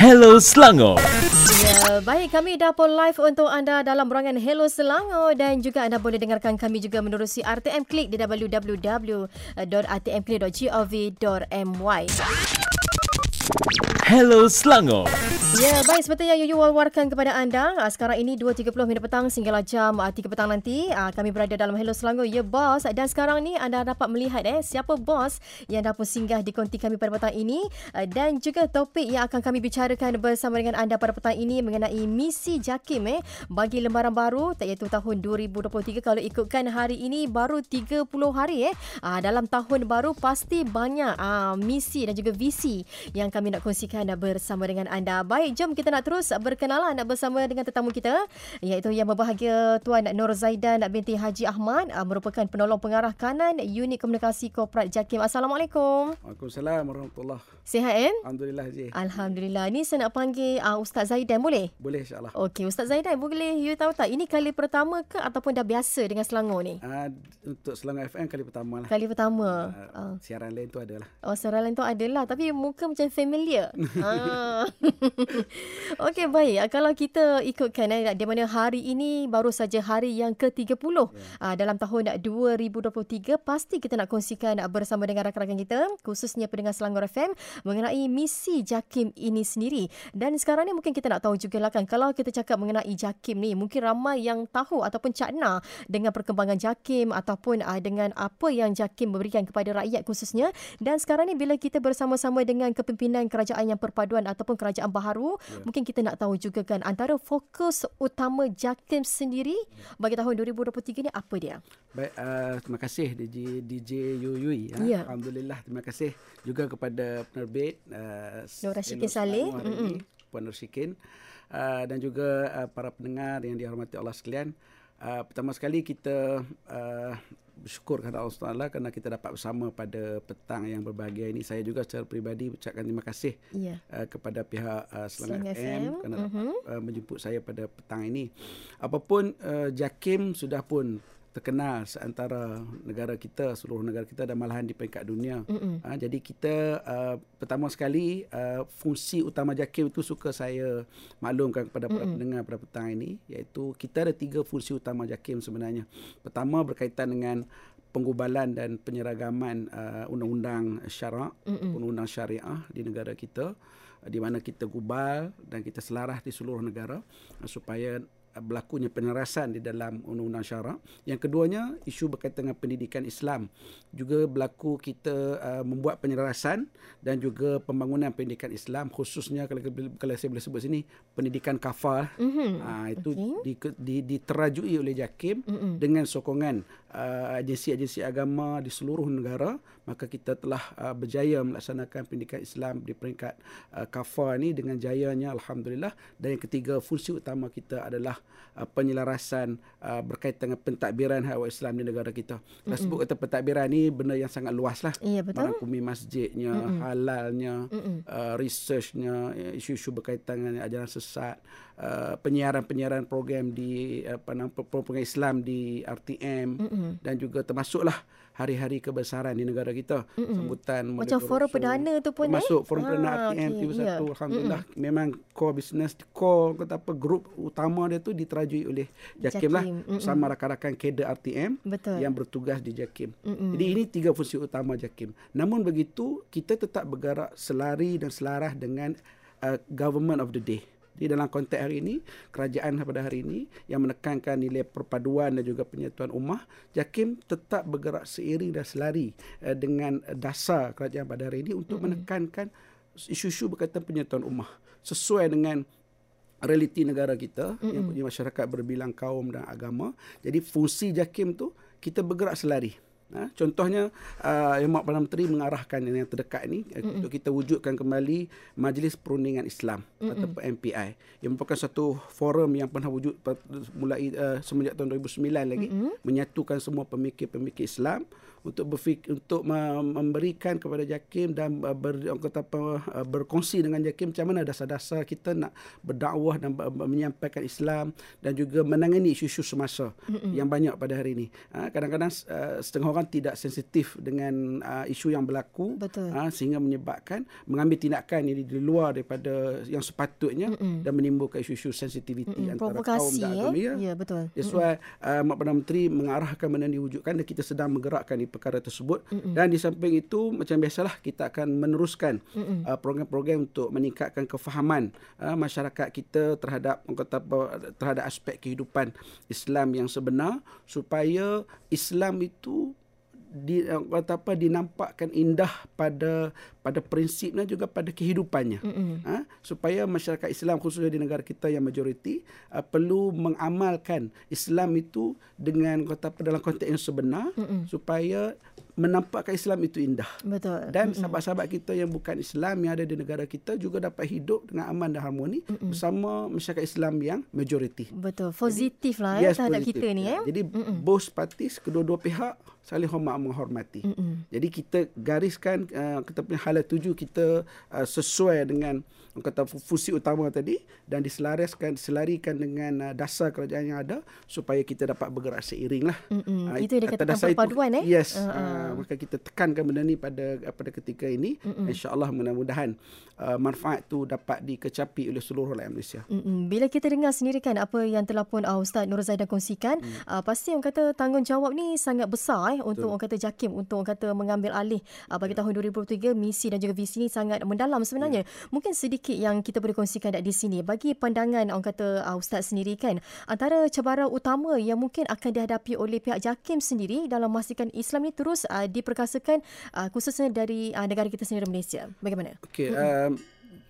Hello Selangor. Ya, baik kami dah pun live untuk anda dalam ruangan Hello Selangor dan juga anda boleh dengarkan kami juga menerusi RTM Klik di www.rtmklik.gov.my. Hello Selangor. Ya, baik seperti yang Yuyu wawarkan kepada anda. ah, Sekarang ini 2.30 minit petang sehinggalah jam ah, 3 petang nanti. ah, Kami berada dalam Hello Selangor. Ya, bos. Dan sekarang ni anda dapat melihat eh siapa bos yang dah pun singgah di konti kami pada petang ini. Ah, Dan juga topik yang akan kami bicarakan bersama dengan anda pada petang ini mengenai misi JAKIM eh bagi lembaran baru iaitu tahun 2023. Kalau ikutkan hari ini baru 30 hari eh. Ah, Dalam tahun baru pasti banyak ah, misi dan juga visi yang kami nak kongsikan bersama dengan anda. Baik, jom kita nak terus berkenalan bersama dengan tetamu kita iaitu yang berbahagia Tuan Nur Zaidan binti Haji Ahmad ah, merupakan penolong pengarah kanan Unit Komunikasi Korporat JAKIM. Assalamualaikum. Waalaikumsalam warahmatullahi Sihat kan? Alhamdulillah je. Alhamdulillah. Ni saya nak panggil uh, Ustaz Zaidan boleh? Boleh insyaAllah. Okey, Ustaz Zaidan boleh you tahu tak ini kali pertama ke ataupun dah biasa dengan Selangor ni? Uh, untuk Selangor FM kali pertama lah. Kali pertama. Uh, siaran lain tu adalah. Oh, suara lain tu adalah tapi muka macam familiar. ah. Okey, baik. Ah, Kalau kita ikutkan eh, di mana hari ini baru saja hari yang ke-30 yeah. ah, dalam tahun 2023, pasti kita nak kongsikan ah, bersama dengan rakan-rakan kita, khususnya pendengar Selangor FM mengenai misi JAKIM ini sendiri. Dan sekarang ni mungkin kita nak tahu juga lah kan, kalau kita cakap mengenai JAKIM ni, mungkin ramai yang tahu ataupun cakna dengan perkembangan JAKIM ataupun ah, dengan apa yang JAKIM memberikan kepada rakyat khususnya. Dan sekarang ni bila kita bersama-sama dengan kepimpinan kerajaan yang perpaduan ataupun kerajaan baharu, yeah. mungkin kita nak tahu juga kan antara fokus utama JAKIM sendiri bagi tahun 2023 ni apa dia? Baik, uh, terima kasih DJ DJ Yuyui. Ya. Ya. Alhamdulillah, terima kasih juga kepada penerbit uh, Nur Rashikin Saleh. Puan Nur Rashikin uh, dan juga uh, para pendengar yang dihormati Allah sekalian. Uh, pertama sekali kita uh, bersyukur kepada Allah Taala kerana kita dapat bersama pada petang yang berbahagia ini. Saya juga secara peribadi ucapkan terima kasih Ya. uh, kepada pihak uh, Selangor FM FM, kerana dapat uh, menjemput saya pada petang ini. Apapun uh, JAKIM sudah pun terkenal seantara negara kita, seluruh negara kita dan malahan di peringkat dunia. Mm-mm. Ha, jadi kita uh, pertama sekali uh, fungsi utama JAKIM itu suka saya maklumkan kepada para Mm-mm. pendengar pada petang ini iaitu kita ada tiga fungsi utama JAKIM sebenarnya. Pertama berkaitan dengan penggubalan dan penyeragaman uh, undang-undang syarak, Mm-mm. undang-undang syariah di negara kita di mana kita gubal dan kita selaras di seluruh negara uh, supaya berlakunya penerasan di dalam undang-undang syarak. Yang keduanya isu berkaitan dengan pendidikan Islam. Juga berlaku kita uh, membuat penyelarasan dan juga pembangunan pendidikan Islam khususnya kalau kalau saya boleh sebut sini pendidikan kafar. Mhm. Uh, itu Okey. di, di, diterajui oleh JAKIM Mm-mm. dengan sokongan uh, agensi-agensi agama di seluruh negara maka kita telah uh, berjaya melaksanakan pendidikan Islam di peringkat uh, kafar ni dengan jayanya alhamdulillah dan yang ketiga fungsi utama kita adalah uh, penyelarasan uh, berkaitan dengan pentadbiran hak Islam di negara kita. Kita sebut kata pentadbiran ni benda yang sangat luas lah. Ya, betul. Merangkumi masjidnya, Mm-mm. halalnya, uh, researchnya, ya, isu-isu berkaitan dengan ajaran sesat, uh, penyiaran-penyiaran program di apa nama program Islam di RTM Mm-mm. dan juga termasuklah hari-hari kebesaran di negara kita Mm-mm. sambutan Macam forum perdana tu pun termasuk eh? forum perdana Ah, RTM okey, 31 ya. alhamdulillah memang core business core kata apa grup utama dia tu diterajui oleh JAKIM, lah JAKIM, mm-mm. bersama rakan-rakan kader RTM Betul. yang bertugas di JAKIM. Mm-mm. Jadi ini tiga fungsi utama JAKIM. Namun begitu kita tetap bergerak selari dan selaras dengan uh, government of the day. Di dalam konteks hari ini, kerajaan pada hari ini yang menekankan nilai perpaduan dan juga penyatuan ummah, JAKIM tetap bergerak seiring dan selari uh, dengan dasar kerajaan pada hari ini untuk mm-hmm. menekankan isu-isu berkaitan penyatuan ummah sesuai dengan realiti negara kita mm-hmm. yang punya masyarakat berbilang kaum dan agama. Jadi fungsi JAKIM tu kita bergerak selari. Ha, contohnya uh, Yang Mak Perdana Menteri mengarahkan yang terdekat ni mm untuk kita wujudkan kembali Majlis Perundingan Islam mm ataupun MPI yang merupakan satu forum yang pernah wujud mulai uh, semenjak tahun 2009 lagi Mm-mm. menyatukan semua pemikir-pemikir Islam untuk berfik untuk me- memberikan kepada JAKIM dan uh, ber, kata apa, uh, berkongsi dengan JAKIM macam mana dasar-dasar kita nak berdakwah dan menyampaikan Islam dan juga menangani isu-isu semasa mm-hmm. yang banyak pada hari ini. Ha, kadang-kadang uh, setengah orang orang tidak sensitif dengan uh, isu yang berlaku Betul. Uh, sehingga menyebabkan mengambil tindakan ini di luar daripada yang sepatutnya Mm-mm. dan menimbulkan isu-isu sensitiviti Mm-mm. antara kaum Provokasi dan eh. agama ya. Ya, betul. That's why uh, Mak Perdana Menteri mengarahkan benda ini diwujudkan dan kita sedang menggerakkan di perkara tersebut. Mm-mm. Dan di samping itu macam biasalah kita akan meneruskan uh, program-program untuk meningkatkan kefahaman uh, masyarakat kita terhadap kata terhadap aspek kehidupan Islam yang sebenar supaya Islam itu di orang kata apa dinampakkan indah pada pada prinsipnya juga pada kehidupannya Mm-mm. ha, supaya masyarakat Islam khususnya di negara kita yang majoriti uh, perlu mengamalkan Islam itu dengan kata apa dalam konteks yang sebenar Mm-mm. supaya menampakkan Islam itu indah Betul. dan sahabat-sahabat kita yang bukan Islam yang ada di negara kita juga dapat hidup dengan aman dan harmoni Mm-mm. bersama masyarakat Islam yang majoriti. Betul. Positif lah eh, terhadap positif. kita ni Ya, eh. Jadi both parties kedua-dua pihak saling hormat menghormati. Mm-mm. Jadi kita gariskan uh, kita punya hala tuju kita uh, sesuai dengan kata fungsi utama tadi dan diselaraskan diselarikan dengan uh, dasar kerajaan yang ada supaya kita dapat bergerak seiring lah. Ah, Itu dia atas katakan dasar itu, perpaduan eh. Yes. Ah, Uh, maka kita tekankan benda ni pada pada ketika ini insya-Allah mudah-mudahan uh, manfaat tu dapat dikecapi oleh seluruh rakyat Malaysia. Mm-mm. Bila kita dengar sendiri kan apa yang telah pun uh, Ustaz Nur Zaidan kongsikan, mm. uh, pasti orang kata tanggungjawab ni sangat besar eh untuk orang kata JAKIM untuk orang kata mengambil alih uh, bagi tahun 2023 misi dan juga visi ni sangat mendalam sebenarnya. Mungkin sedikit yang kita boleh kongsikan di sini bagi pandangan orang kata uh, Ustaz sendiri kan antara cabaran utama yang mungkin akan dihadapi oleh pihak JAKIM sendiri dalam memastikan Islam ni terus uh, diperkasakan uh, khususnya dari uh, negara kita sendiri Malaysia. Bagaimana? Okey, um,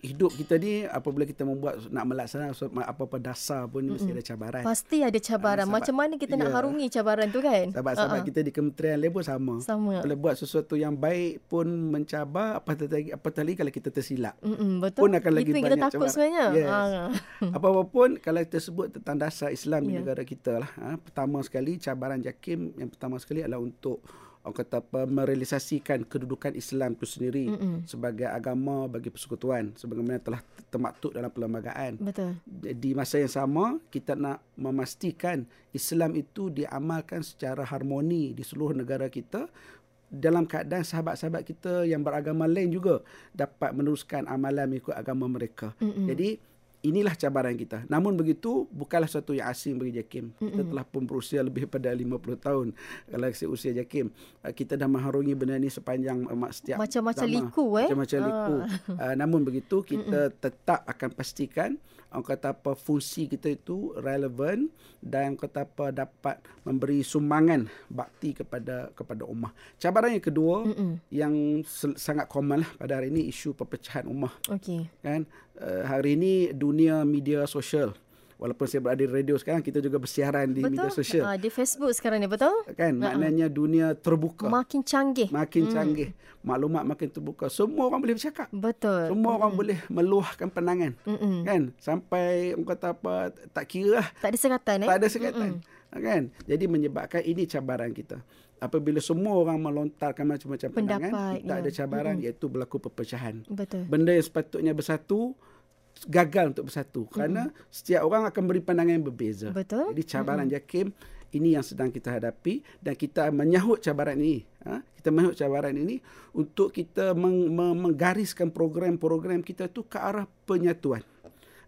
hidup kita ni apabila kita membuat nak melaksanakan apa-apa dasar pun mm mesti ada cabaran. Pasti ada cabaran. Ah, sebab- Macam mana kita nak ya. harungi cabaran tu kan? Sahabat-sahabat Ah, ah. kita di kementerian pun sama. Sama. Kalau buat sesuatu yang baik pun mencabar, apatah lagi, apatah lagi kalau kita tersilap. Mm-mm, betul. Pun akan lagi Itu yang kita banyak takut cabaran. sebenarnya. Yes. Ah. Apa-apa pun kalau kita sebut tentang dasar Islam di Ya. negara kita lah. Ha, pertama sekali cabaran JAKIM yang pertama sekali adalah untuk orang kata apa merealisasikan kedudukan Islam itu sendiri Mm-mm. sebagai agama bagi persekutuan sebagaimana telah termaktub dalam perlembagaan. Betul. Di masa yang sama kita nak memastikan Islam itu diamalkan secara harmoni di seluruh negara kita dalam keadaan sahabat-sahabat kita yang beragama lain juga dapat meneruskan amalan mengikut agama mereka. Mm-mm. Jadi inilah cabaran kita. Namun begitu bukanlah satu yang asing bagi JAKIM. Kita telah pun berusia lebih pada 50 tahun kalau usia JAKIM. Uh, Kita dah mengharungi benda ni sepanjang uh, setiap Macam-macam zaman. liku, eh? Macam-macam Ah. liku. Uh, namun begitu kita tetap akan pastikan orang kata apa fungsi kita itu relevan dan orang kata apa dapat memberi sumbangan bakti kepada kepada ummah. Cabaran yang kedua Mm-mm. yang sangat common lah pada hari ini isu perpecahan ummah Okey. kan uh, hari ini dunia media sosial. Walaupun saya berada di radio sekarang kita juga bersiaran di betul. media sosial. Ah, di Facebook sekarang ni betul? kan maknanya dunia terbuka. Makin canggih. makin canggih. Maklumat makin terbuka. Semua orang boleh bercakap. Betul. semua orang boleh meluahkan pandangan. Mm-mm. kan sampai orang kata apa tak kira lah. Tak ada sekatan eh? tak ada sekatan kan jadi menyebabkan ini cabaran kita apabila semua orang melontarkan macam-macam pandangan kita ya. ada cabaran iaitu berlaku perpecahan Betul. benda yang sepatutnya bersatu gagal untuk bersatu kerana setiap orang akan beri pandangan yang berbeza. Betul. Jadi cabaran JAKIM ini yang sedang kita hadapi dan kita menyahut cabaran ini. Ha? Kita menyahut cabaran ini untuk kita meng, meng, menggariskan program-program kita tu ke arah penyatuan.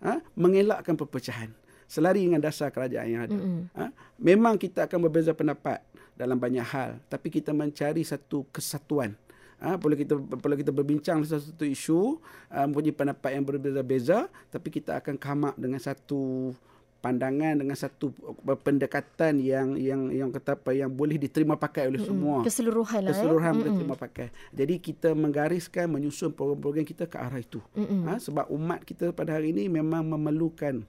Ha? Mengelakkan perpecahan. Selari dengan dasar kerajaan yang ada. Ha? Memang kita akan berbeza pendapat dalam banyak hal tapi kita mencari satu kesatuan. Ha, boleh kita boleh kita berbincang tentang satu isu, uh, mempunyai pendapat yang berbeza-beza, tapi kita akan come up dengan satu pandangan dengan satu pendekatan yang yang yang kata apa yang boleh diterima pakai oleh semua. Keseluruhan lah Keseluruhan eh? boleh terima pakai. Jadi kita menggariskan menyusun program-program kita ke arah itu. Ha, sebab umat kita pada hari ini memang memerlukan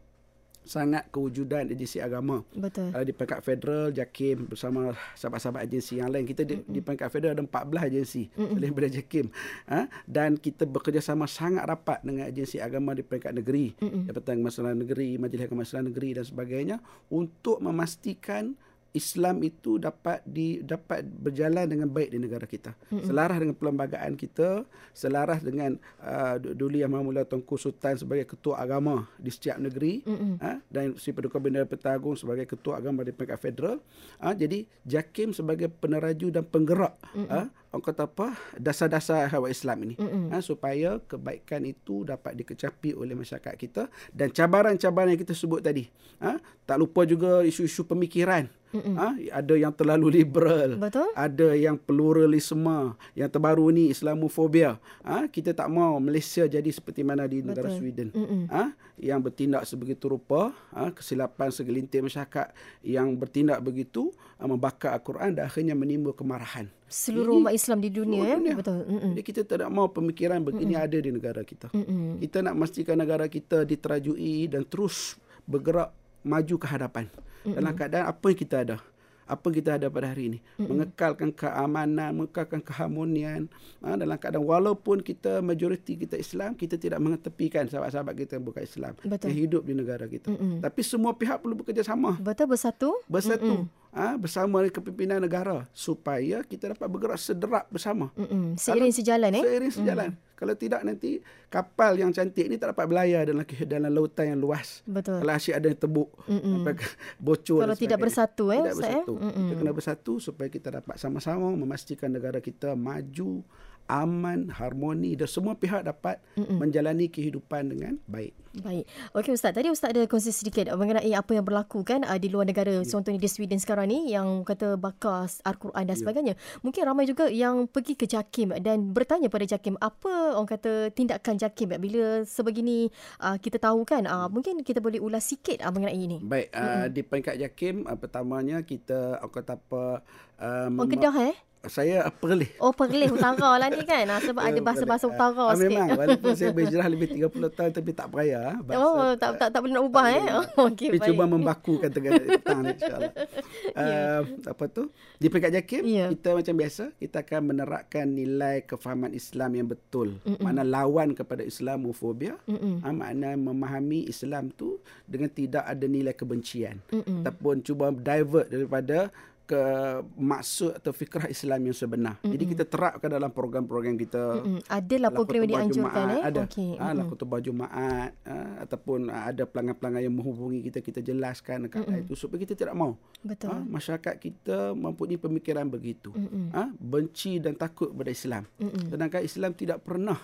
sangat kewujudan agensi agama. Betul. Kalau di peringkat federal, JAKIM bersama sahabat-sahabat agensi yang lain. Kita di, di peringkat federal ada 14 agensi selain daripada JAKIM. Ha? Dan kita bekerjasama sangat rapat dengan agensi agama di peringkat negeri. Jabatan Kemaslahan Negeri, Majlis Kemaslahan Negeri dan sebagainya untuk memastikan Islam itu dapat di dapat berjalan dengan baik di negara kita. Mm-hmm. Selaras dengan perlembagaan kita, selaras dengan uh, Duli Yang Maha Tengku Sultan sebagai ketua agama di setiap negeri mm-hmm. uh, dan si Paduka Bendera Peta Agung sebagai ketua agama di peringkat federal. Uh, jadi JAKIM sebagai peneraju dan penggerak mm-hmm. uh, orang kata apa? Dasar-dasar hawa Islam ini. Mm-hmm. ha, supaya kebaikan itu dapat dikecapi oleh masyarakat kita. Dan cabaran-cabaran yang kita sebut tadi. Ha, tak lupa juga isu-isu pemikiran. Ha, ada yang terlalu liberal. Betul. ada yang pluralisme. Yang terbaru ni Islamofobia. Ha, kita tak mau Malaysia jadi seperti mana di negara Betul. Sweden. Ha, yang bertindak sebegitu rupa ha, kesilapan segelintir masyarakat yang bertindak begitu ha, membakar Al-Quran dan akhirnya menimbul kemarahan seluruh umat Islam di dunia, ya? dunia. betul. Mm-mm. Jadi kita tidak mau pemikiran begini Mm-mm. ada di negara kita. Mm-mm. Kita nak memastikan negara kita diterajui dan terus bergerak maju ke hadapan. Mm-mm. Dalam keadaan apa yang kita ada apa kita ada pada hari ini mm-hmm. mengekalkan keamanan mengekalkan keharmonian ha, dalam keadaan walaupun kita majoriti kita Islam kita tidak mengetepikan sahabat-sahabat kita yang bukan Islam betul. yang hidup di negara kita mm-hmm. tapi semua pihak perlu bekerjasama betul bersatu bersatu mm-hmm ha, bersama dengan kepimpinan negara supaya kita dapat bergerak sederap bersama. Mm-mm. Seiring Kalau, sejalan eh? Seiring sejalan. Mm. Kalau tidak nanti kapal yang cantik ni tak dapat berlayar dalam dalam lautan yang luas. Betul. Kalau asyik ada tebuk sampai bocor. Kalau tidak bersatu eh tidak bersatu. Eh? Kita kena bersatu supaya kita dapat sama-sama memastikan negara kita maju aman, harmoni dan semua pihak dapat Mm-mm. menjalani kehidupan dengan baik. Baik. Okey Ustaz, tadi Ustaz ada kongsi sedikit mengenai apa yang berlaku kan uh, di luar negara, yeah. contohnya di Sweden sekarang ni yang kata bakar Al-Quran dan yeah. sebagainya. Mungkin ramai juga yang pergi ke JAKIM dan bertanya pada JAKIM apa orang kata tindakan JAKIM bila sebegini uh, kita tahu kan, uh, mungkin kita boleh ulas sikit uh, mengenai ini. Baik, uh, di peringkat JAKIM uh, pertamanya kita orang kata apa uh, Orang Kedah eh? saya Perlis. Oh Perlis utara lah ni kan. Ah, sebab ada bahasa-bahasa utara ah, sikit. Memang walaupun saya berhijrah lebih 30 tahun tapi tak peraya. Bahasa, oh tak, tak tak boleh nak ubah eh. Oh, okay, baik. cuba membakukan tengah petang ni insyaAllah. yeah. uh, apa tu? Di peringkat JAKIM yeah. kita macam biasa kita akan menerapkan nilai kefahaman Islam yang betul. Mm-mm. Mana lawan kepada Islamofobia. Ha, makna memahami Islam tu dengan tidak ada nilai kebencian. Mm-mm. Ataupun cuba divert daripada ke maksud atau fikrah Islam yang sebenar. Mm-hmm. Jadi kita terapkan dalam program-program kita. Mm-hmm. Adalah program yang dianjurkan eh. Ada. Okay. Ha, mm-hmm. khutbah Jumaat ha, ataupun ada pelanggan-pelanggan yang menghubungi kita kita jelaskan dekat mm-hmm. itu supaya kita tidak mau. Betul. Ha, masyarakat kita mempunyai pemikiran begitu. Mm-hmm. Ha, benci dan takut kepada Islam. Mm-hmm. Sedangkan Islam tidak pernah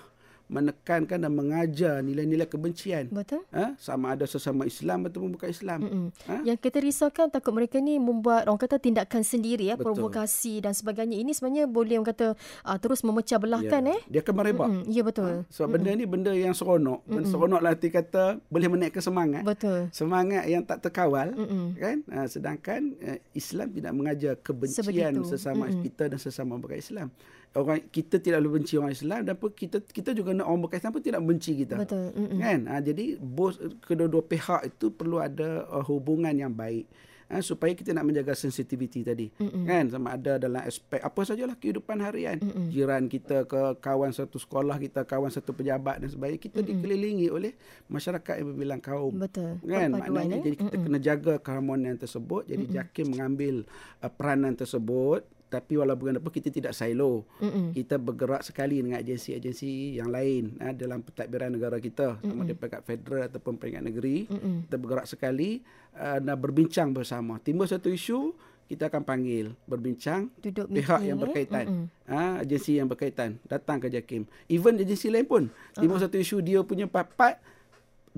menekankan dan mengajar nilai-nilai kebencian. Betul. Ha? Sama ada sesama Islam ataupun bukan Islam. Ha? Yang kita risaukan takut mereka ni membuat orang kata tindakan sendiri ya, Betul. provokasi dan sebagainya. Ini sebenarnya boleh orang kata uh, terus memecah belahkan ya. eh. Dia akan merebak. Mm-mm. Ya betul. Ha? Sebab Mm-mm. benda ni benda yang seronok. Mm-mm. Seronok lah arti kata boleh menaikkan semangat. Betul. Semangat yang tak terkawal. Mm-mm. kan? Ha, sedangkan uh, Islam tidak mengajar kebencian Sebegitu. sesama Mm-mm. kita dan sesama bukan Islam orang kita tidak boleh benci orang Islam dan kita kita juga nak orang berkaitan pun tidak benci kita. Betul. Mm-mm. Kan? Ha, jadi bos kedua-dua pihak itu perlu ada uh, hubungan yang baik. Ha, supaya kita nak menjaga sensitiviti tadi Mm-mm. kan sama ada dalam aspek apa sajalah kehidupan harian Mm-mm. jiran kita ke kawan satu sekolah kita kawan satu pejabat dan sebagainya kita Mm-mm. dikelilingi oleh masyarakat yang berbilang kaum betul kan maknanya eh? jadi kita Mm-mm. kena jaga keharmonian tersebut jadi Mm-mm. JAKIM mengambil uh, peranan tersebut tapi walaupun apa kita tidak silo. Mm-mm. kita bergerak sekali dengan agensi-agensi yang lain ha, dalam pentadbiran negara kita. Sama ada peringkat federal ataupun peringkat negeri. Mm-mm. kita bergerak sekali uh, dan berbincang bersama. Timbul satu isu kita akan panggil berbincang Duduk pihak yang berkaitan. Ha, agensi yang berkaitan. Datang ke JAKIM. Even agensi lain pun. Timbul uh-huh. satu isu dia punya part-part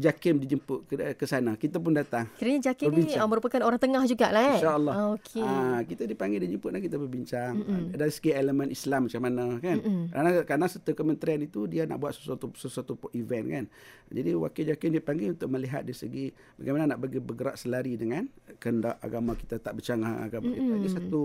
Jakim dijemput ke, ke sana. Kita pun datang. Kiranya Jakim ni uh, merupakan orang tengah jugalah eh. InsyaAllah. Oh, okay. ha, kita dipanggil dia jemput dan kita berbincang. Mm-mm. Dari segi elemen Islam macam mana kan. Karena karena setiap kementerian itu dia nak buat sesuatu sesuatu event kan. Jadi wakil Jakim dipanggil untuk melihat dari segi bagaimana nak bagi bergerak selari dengan kehendak agama kita tak bercanggah agama Mm-mm. kita. Jadi satu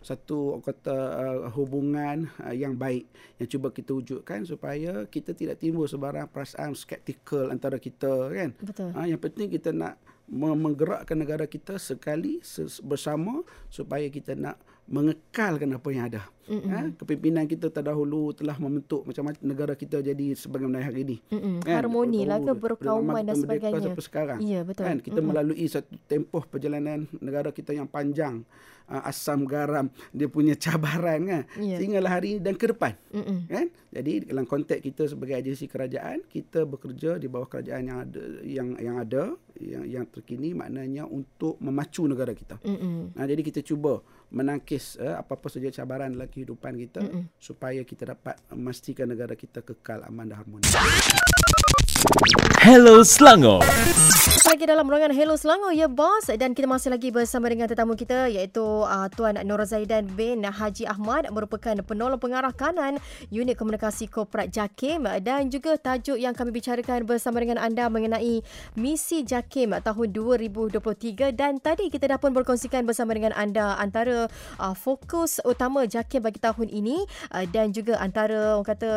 satu kata uh, hubungan uh, yang baik yang cuba kita wujudkan supaya kita tidak timbul sebarang perasaan skeptikal antara kita kan. Betul. Ha, yang penting kita nak menggerakkan negara kita sekali bersama supaya kita nak mengekalkan apa yang ada. Ha? Kepimpinan kita terdahulu telah membentuk macam-macam negara kita jadi sebagaimana hari ini. Mm-mm. Harmoni lah ke, berkauman dan sebagainya. Sampai sekarang. Ya, betul. Kan? Kita melalui satu tempoh perjalanan negara kita yang panjang. Uh, asam garam dia punya cabaran kan. Ya. Sehinggalah hari ini dan ke depan. Mm-mm. Kan? Jadi dalam konteks kita sebagai agensi kerajaan, kita bekerja di bawah kerajaan yang ada yang yang ada yang yang terkini maknanya untuk memacu negara kita. Mm-mm. Nah, jadi kita cuba menangkis eh, apa-apa saja cabaran dalam kehidupan kita Mm-mm. supaya kita dapat memastikan negara kita kekal aman dan harmoni. Hello Selangor. Lagi dalam ruangan Hello Selangor ya bos. Dan kita masih lagi bersama dengan tetamu kita iaitu uh, Tuan Nur Zaidan bin Haji Ahmad merupakan penolong pengarah kanan unit komunikasi korporat JAKIM. Dan juga tajuk yang kami bicarakan bersama dengan anda mengenai misi JAKIM tahun 2023 dan tadi kita dah pun berkongsikan bersama dengan anda antara uh, fokus utama JAKIM bagi tahun ini uh, dan juga antara orang kata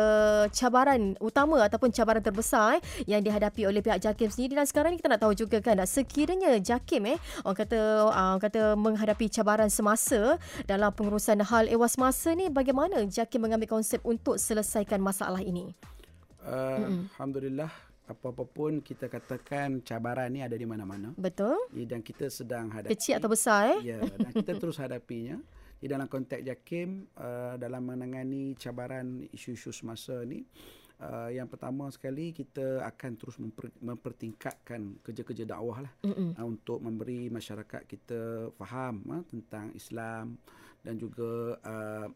cabaran utama ataupun cabaran terbesar eh, yang dihadapi oleh pihak JAKIM sendiri dan sekarang ni kita nak tahu juga kan sekiranya JAKIM eh orang kata uh, orang kata menghadapi cabaran semasa dalam pengurusan hal ewas masa ni bagaimana JAKIM mengambil konsep untuk selesaikan masalah ini Uh, Alhamdulillah apa-apa pun kita katakan cabaran ni ada di mana-mana. betul Ya, Dan kita sedang hadapi. kecil atau besar eh Ya, dan kita terus hadapinya. Di dalam konteks JAKIM uh, dalam menangani cabaran isu-isu semasa ni uh, yang pertama sekali kita akan terus memper, mempertingkatkan kerja-kerja dakwah lah. Uh, untuk memberi masyarakat kita faham uh, tentang Islam dan juga uh,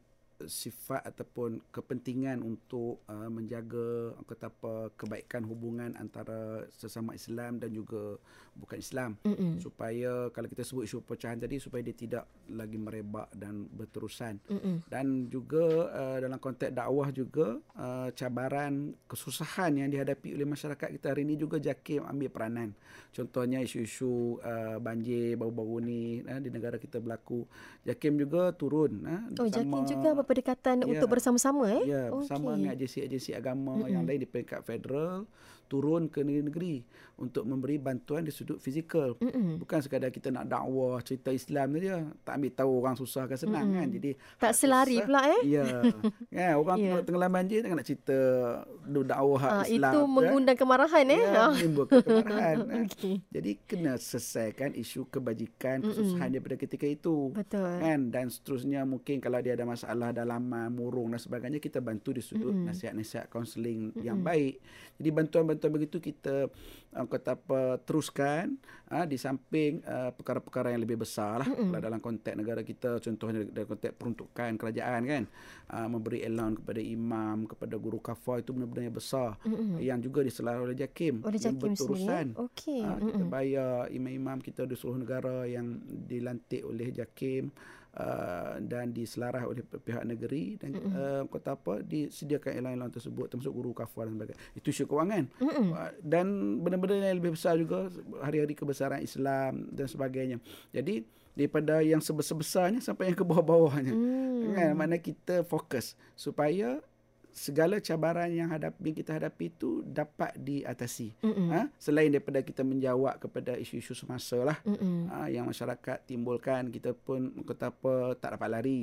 sifat ataupun kepentingan untuk uh, menjaga kata apa kebaikan hubungan antara sesama Islam dan juga bukan Islam Mm-mm. supaya kalau kita sebut isu perpecahan tadi supaya dia tidak lagi merebak dan berterusan Mm-mm. dan juga uh, dalam konteks dakwah juga uh, cabaran kesusahan yang dihadapi oleh masyarakat kita hari ini juga JAKIM ambil peranan contohnya isu-isu uh, banjir baru-baru ni uh, di negara kita berlaku JAKIM juga turun uh, Oh, JAKIM juga berperdekatan Ya. untuk bersama-sama eh? Ya, bersama Okey. dengan agensi-agensi agama mm yang lain di peringkat federal turun ke negeri-negeri untuk memberi bantuan di sudut fizikal. Mm-mm. Bukan sekadar kita nak dakwah cerita Islam saja, tak ambil tahu orang susah kan senang Mm-mm. kan. Jadi Tak selari susah- pula, eh? Ya. kan orang Ya. yeah. tenggelam banjir tak nak cerita dakwah Ah, Islam. itu kan? mengundang kemarahan eh Ya, Ah. menimbulkan kemarahan. kan. Okey. Jadi kena selesaikan isu kebajikan, kesusahan daripada ketika itu betul kan dan seterusnya mungkin kalau dia ada masalah dalaman murung dan sebagainya kita bantu di sudut mm-hmm. nasihat-nasihat kaunseling mm-hmm. yang baik jadi bantuan-bantuan begitu kita uh, kata apa teruskan uh, di samping uh, perkara-perkara yang lebih besar lah mm-hmm. dalam konteks negara kita. Contohnya dalam konteks peruntukan kerajaan kan. Uh, memberi allowance kepada imam kepada guru kafar itu benda-benda yang besar. Mm-hmm. yang juga diselalukan oleh JAKIM. Oleh JAKIM berterusan. Sendiri, okey. Ah, kita bayar imam-imam kita di seluruh negara yang dilantik oleh JAKIM uh, dan diselarah oleh pihak negeri dan uh, kata apa disediakan elang-elang tersebut termasuk guru kafar dan sebagainya. Itu isu kewangan. Uh, dan benda-benda yang lebih besar juga hari-hari kebesaran Islam dan sebagainya. Jadi daripada yang sebesar-besarnya sampai yang ke bawah-bawahnya. Hmm. Kan mana kita fokus supaya segala cabaran yang hadapi kita hadapi itu dapat diatasi. Mm-mm. Ha? Selain daripada kita menjawab kepada isu-isu semasa lah ha, yang masyarakat timbulkan, kita pun kata apa tak dapat lari.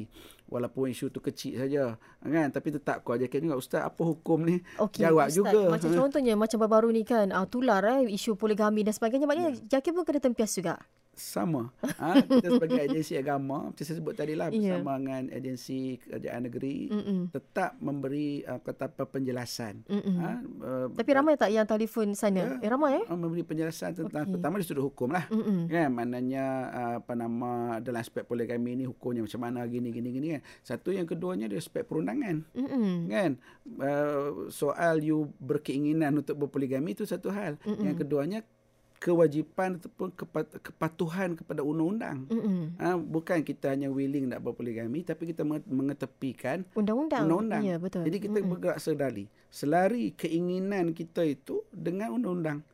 Walaupun isu tu kecil saja, kan? Tapi tetap kau ajarkan juga ustaz apa hukum ni? Okey, Jawab Ustaz, juga. Macam Ha. contohnya macam baru-baru ni kan uh, tular eh isu poligami dan sebagainya maknanya Ya. JAKIM pun kena tempias juga. Sama. Ha, kita sebagai agensi agama, macam saya sebut tadi lah, Ya. bersama dengan agensi kerajaan negeri, Mm-mm. tetap memberi uh, kata apa penjelasan. Mm-mm. Ha, uh, Tapi ramai tak yang telefon sana? Ya. Eh ramai eh? uh, memberi penjelasan tentang Okey. pertama di sudut hukum lah. Mm-mm. Kan maknanya uh, apa nama dalam aspek poligami ni hukumnya macam mana gini gini gini kan. Satu yang keduanya dari aspek perundangan. Mm-mm. Kan uh, soal you berkeinginan untuk berpoligami itu satu hal. Mm-mm. Yang keduanya kewajipan ataupun kepat- kepatuhan kepada undang-undang. Mm-mm. Ha, bukan kita hanya willing nak berpoligami tapi kita menge- mengetepikan Undang-undang. undang-undang. Ya, betul. Jadi kita Mm-mm. bergerak selari. Selari keinginan kita itu dengan undang-undang.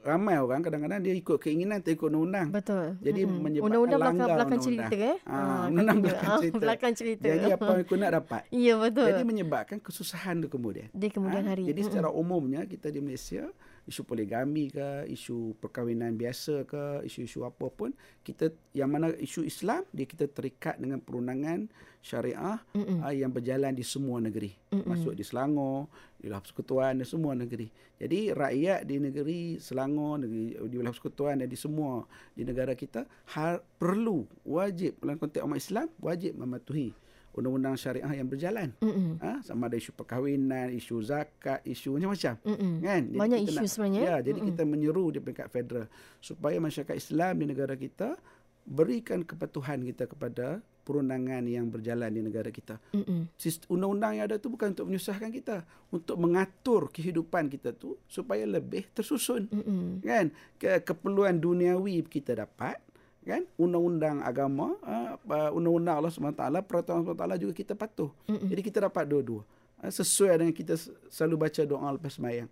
Ramai orang kadang-kadang dia ikut keinginan tak ikut undang-undang. Betul. Jadi Mm-mm. menyebabkan Undang-undang belakang, langgar belakang undang-undang. cerita eh. Ah, Ah, undang-undang belakang ah, cerita. belakang cerita. Jadi apa yang kau nak dapat. Ya, betul. Jadi menyebabkan kesusahan tu kemudian. Di kemudian Ah, hari. Jadi secara umumnya kita di Malaysia isu poligami ke, isu perkahwinan biasa ke, isu-isu apa pun, kita yang mana isu Islam dia kita terikat dengan perundangan syariah uh, yang berjalan di semua negeri. Mm-mm. Masuk di Selangor, di Wilayah Persekutuan dan semua negeri. Jadi rakyat di negeri Selangor, negeri di Wilayah Persekutuan dan di semua di negara kita har, perlu wajib dalam konteks umat Islam wajib mematuhi undang-undang syariah yang berjalan. Ha, sama ada isu perkahwinan, isu zakat, isu macam-macam. Kan? Jadi Banyak isu nak, sebenarnya. Ya, jadi kita menyeru di peringkat federal supaya masyarakat Islam di negara kita berikan kepatuhan kita kepada perundangan yang berjalan di negara kita. Mm-mm. Undang-undang yang ada tu bukan untuk menyusahkan kita, untuk mengatur kehidupan kita tu supaya lebih tersusun. Mm-mm. Kan? Ke- keperluan duniawi kita dapat, kan? Undang-undang agama uh, undang-undang Allah SWT peraturan Allah SWT juga kita patuh. Mm-mm. jadi kita dapat dua-dua. Uh, sesuai dengan kita selalu baca doa lepas sembahyang.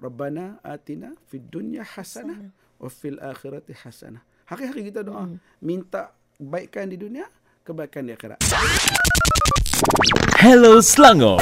Rabbana atina fid dunya hasanah wa fil akhirati hasanah. Hari-hari kita doa Mm-mm. minta kebaikan di dunia kebaikan di akhirat. Hello Selangor